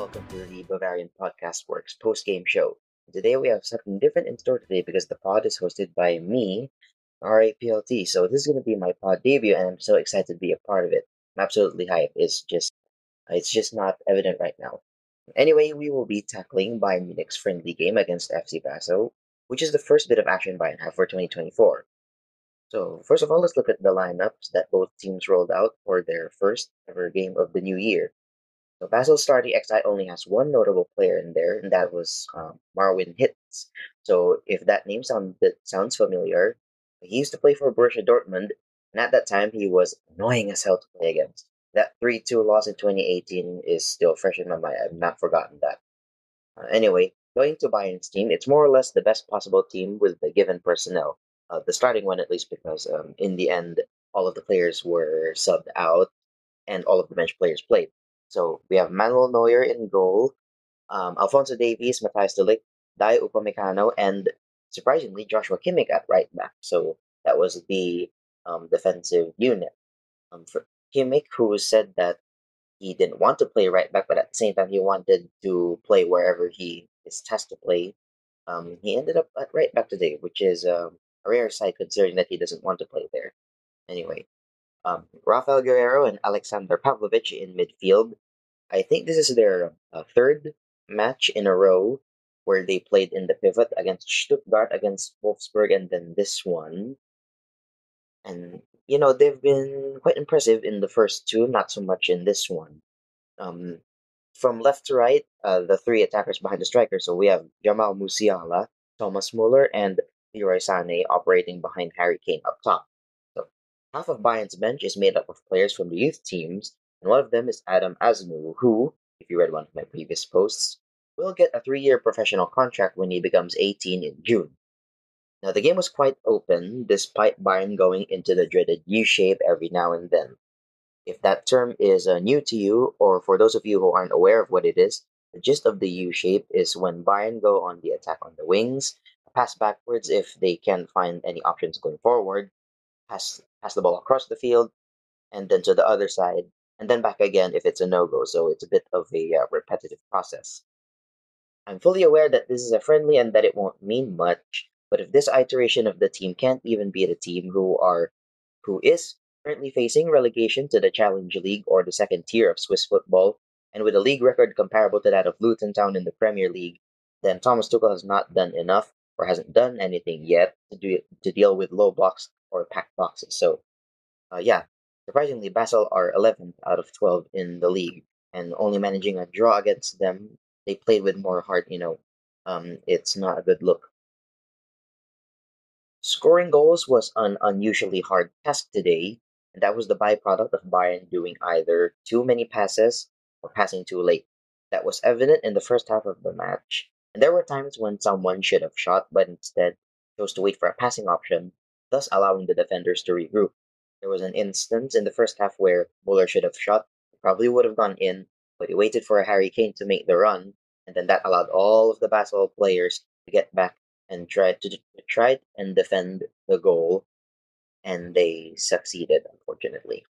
welcome to the Bavarian Podcast Works post game show. Today we have something different in store today because the pod is hosted by me, RIPLT. So this is going to be my pod debut, and I'm so excited to be a part of it. I'm absolutely hyped. It's just, it's just not evident right now. Anyway, we will be tackling Bayern Munich's friendly game against FC Basel, which is the first bit of action Bayern have for 2024. So first of all, let's look at the lineups that both teams rolled out for their first ever game of the new year. So Basel's starting XI only has one notable player in there, and that was um, Marwin Hitz. So if that name sound, sounds familiar, he used to play for Borussia Dortmund, and at that time he was annoying as hell to play against. That 3 2 loss in 2018 is still fresh in my mind. I've not forgotten that. Uh, anyway, going to Bayern's team, it's more or less the best possible team with the given personnel. Uh, the starting one, at least, because um, in the end, all of the players were subbed out and all of the bench players played. So we have Manuel Neuer in goal, um, Alphonso Davies, Matthijs de Ligt, Dayot Upamecano, and surprisingly Joshua Kimmich at right back. So that was the um, defensive unit. Um, for Kimmich, who said that he didn't want to play right back, but at the same time he wanted to play wherever he is tasked to play. Um, he ended up at right back today, which is um, a rare sight considering that he doesn't want to play there. Anyway, um, Rafael Guerreiro and Aleksandar Pavlović in midfield. I think this is their uh, third match in a row where they played in the pivot against Stuttgart, against Wolfsburg, and then this one. And you know they've been quite impressive in the first two, not so much in this one. Um, from left to right, uh, the three attackers behind the striker. So we have Jamal Musiala, Thomas Muller, and Leroy Sané operating behind Harry Kane up top. Half of Bayern's bench is made up of players from the youth teams, and one of them is Adam Aznou, who, if you read one of my previous posts, will get a three year professional contract when he becomes 18 in June. Now, the game was quite open, despite Bayern going into the dreaded U shape every now and then. If that term is uh, new to you, or for those of you who aren't aware of what it is, the gist of the U shape is when Bayern go on the attack on the wings, pass backwards if they can't find any options going forward, pass pass the ball across the field, and then to the other side, and then back again if it's a no go. So it's a bit of a uh, repetitive process. I'm fully aware that this is a friendly and that it won't mean much, but if this iteration of the team can't even beat a team who are who is currently facing relegation to the Challenge League or the second tier of Swiss football, and with a league record comparable to that of Luton Town in the Premier League, then Thomas Tuchel has not done enough or hasn't done anything yet to do to deal with low blocks or packed boxes. So, uh, yeah, surprisingly, Basel are 11th out of 12 in the league, and only managing a draw against them. They played with more heart, you know. Um, it's not a good look. Scoring goals was an unusually hard task today, and that was the byproduct of Bayern doing either too many passes or passing too late. That was evident in the first half of the match, and there were times when someone should have shot but instead chose to wait for a passing option thus allowing the defenders to regroup. There was an instance in the first half where Muller should have shot, probably would have gone in, but he waited for Harry Kane to make the run, and then that allowed all of the Basel players to get back and try to, try and defend the goal, and they succeeded, unfortunately.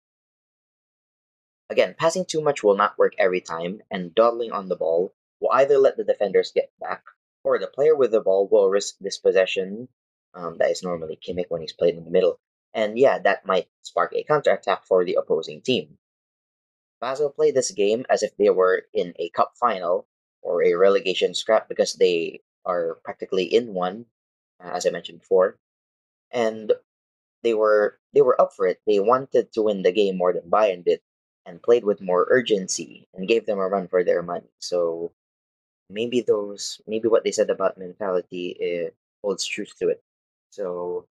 Again, passing too much will not work every time, and dawdling on the ball will either let the defenders get back, or the player with the ball will risk dispossession um, that is normally Kimmich when he's played in the middle. And yeah, that might spark a counterattack for the opposing team. Basel played this game as if they were in a cup final or a relegation scrap because they are practically in one, uh, as I mentioned before. And they were they were up for it. They wanted to win the game more than Bayern did, and played with more urgency and gave them a run for their money. So maybe those maybe what they said about mentality uh, holds truth to it. So,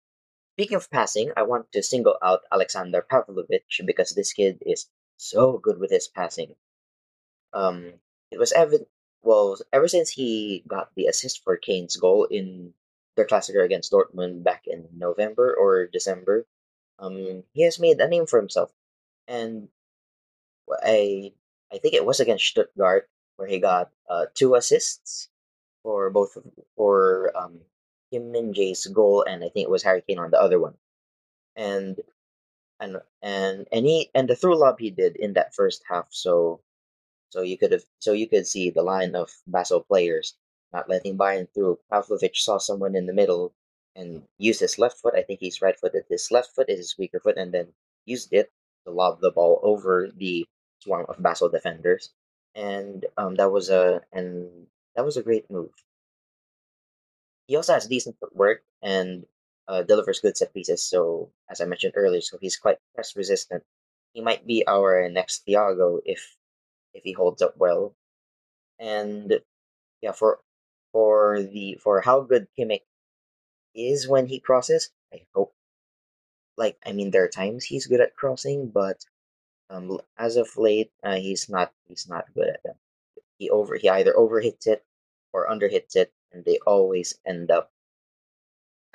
speaking of passing, I want to single out Aleksandar Pavlović because this kid is so good with his passing. Um, it was evident, well, ever since he got the assist for Kane's goal in their Klassiker against Dortmund back in November or December, um, he has made a name for himself. And I, I think it was against Stuttgart where he got uh, two assists for both for um, Kim Min Jae's goal, and I think it was Harry Kane on the other one. And and and and he and the through lob he did in that first half. So So you could have so you could see the line of Basel players not letting Bayern through. Pavlovic saw someone in the middle and used his left foot. I think he's right footed. His left foot is his weaker foot, and then used it to lob the ball over the swarm of Basel defenders. And um, that was a and that was a great move. He also has decent footwork and uh, delivers good set pieces. So as I mentioned earlier, so he's quite press resistant. He might be our next Thiago if if he holds up well. And yeah, for for the for how good Kimmich is when he crosses, I hope. Like I mean, there are times he's good at crossing, but um, as of late, uh, he's not he's not good at them. He over he either overhits it or underhits it, and they always end up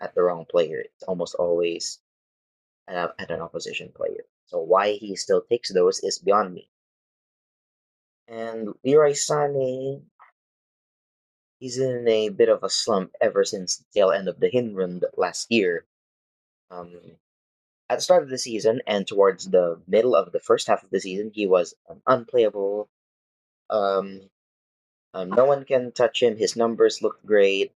at the wrong player. It's almost always at, an opposition player. So why he still takes those is beyond me. And Leroy Sané, he's in a bit of a slump ever since the tail end of the Hinrund last year. Um, at the start of the season and towards the middle of the first half of the season, he was um, unplayable. Um, um, no one can touch him. His numbers look great,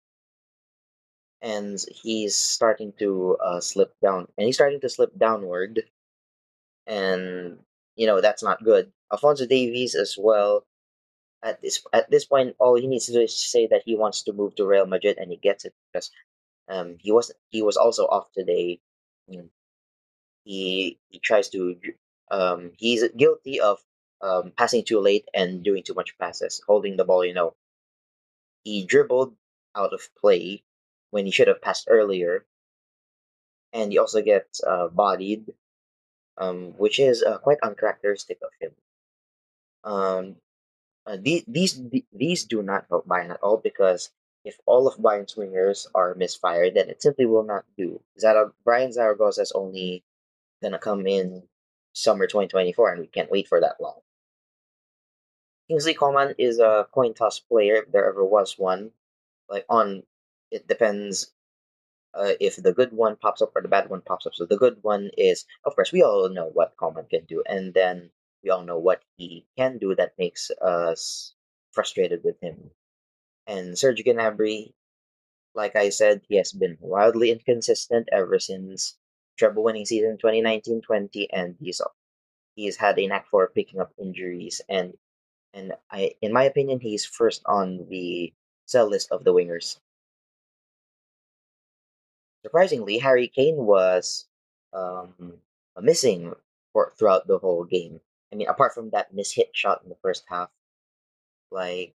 and he's starting to uh, slip down. And he's starting to slip downward, and you know that's not good. Alphonso Davies as well. At this at this point, all he needs to do is say that he wants to move to Real Madrid, and he gets it because um, he was he was also off today. He he tries to um, he's guilty of um, passing too late and doing too much passes, holding the ball. You know, he dribbled out of play when he should have passed earlier, and he also gets uh, bodied, um, which is uh, quite uncharacteristic of him. Um, uh, the- these these do not help Bayern at all because if all of Bayern's wingers are misfired, then it simply will not do. Zara, Bryan Zaragoza is only gonna come in summer 2024, and we can't wait for that long. Kingsley Coman is a coin toss player if there ever was one. Like on, it depends uh, if the good one pops up or the bad one pops up. So the good one is, of course, we all know what Coman can do, and then we all know what he can do that makes us frustrated with him. And Serge Gnabry, like I said, he has been wildly inconsistent ever since treble winning season 2019-20, and he's he's had a knack for picking up injuries, and and I, in my opinion, he's first on the sell list of the wingers. Surprisingly, Harry Kane was um, missing for throughout the whole game. I mean, apart from that mishit shot in the first half, like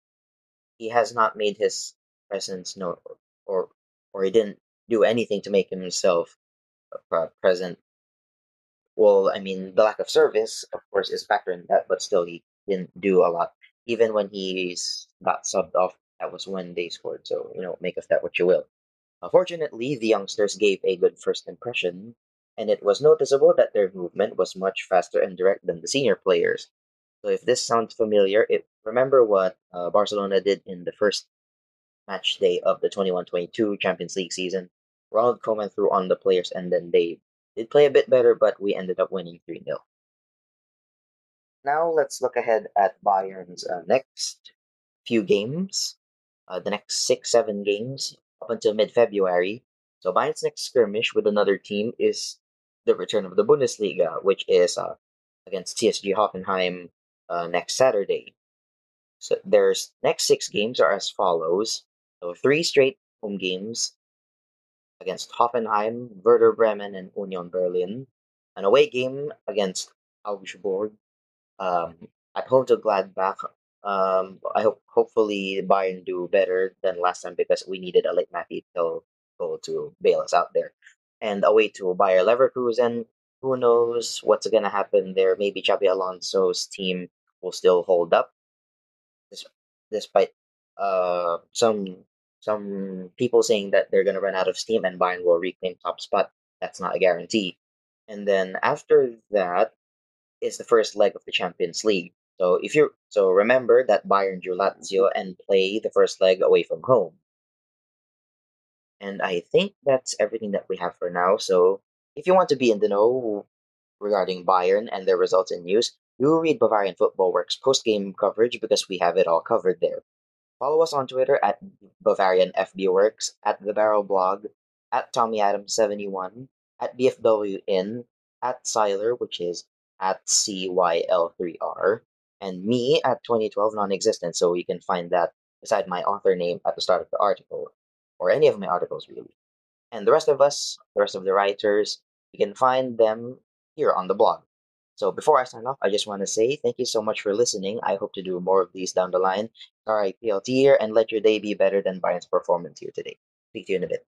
he has not made his presence known, or or he didn't do anything to make himself uh, present. Well, I mean, the lack of service, of course, is factor in that, but still, he didn't do a lot. Even when he's got subbed off, that was when they scored. So you know, make of that what you will. Unfortunately, the youngsters gave a good first impression, and it was noticeable that their movement was much faster and direct than the senior players. So if this sounds familiar, it remember what uh, Barcelona did in the first match day of the 21-22 Champions League season. Ronald Koeman threw on the players, and then they did play a bit better, but we ended up winning 3 0. Now let's look ahead at Bayern's uh, next few games, uh, the next six, seven games up until mid February. So Bayern's next skirmish with another team is the return of the Bundesliga, which is uh, against TSG Hoffenheim uh, next Saturday. So their next six games are as follows. So three straight home games against Hoffenheim, Werder Bremen, and Union Berlin. An away game against Augsburg. Um, at home to Gladbach. Um, I hope hopefully Bayern do better than last time because we needed a late Matthew goal to bail us out there. And away to Bayer Leverkusen. Who knows what's gonna happen there? Maybe Xabi Alonso's team will still hold up, despite uh some some people saying that they're gonna run out of steam and Bayern will reclaim top spot. That's not a guarantee. And then after that is the first leg of the Champions League. So if you so remember that Bayern drew Lazio and play the first leg away from home. And I think that's everything that we have for now. So if you want to be in the know regarding Bayern and their results and news, Do read Bavarian Football Works post game coverage because we have it all covered there. Follow us on Twitter at Bavarian Works, at the Barrel Blog, at Tommy Adams 71, at BFW In, at Siler, which is at CYL3R, and me at 2012 non-existent. So you can find that beside my author name at the start of the article, or any of my articles really. And the rest of us, the rest of the writers, you can find them here on the blog. So before I sign off, I just want to say thank you so much for listening. I hope to do more of these down the line. All right, PLT here, and let your day be better than Bayern's performance here today. Speak to you in a bit.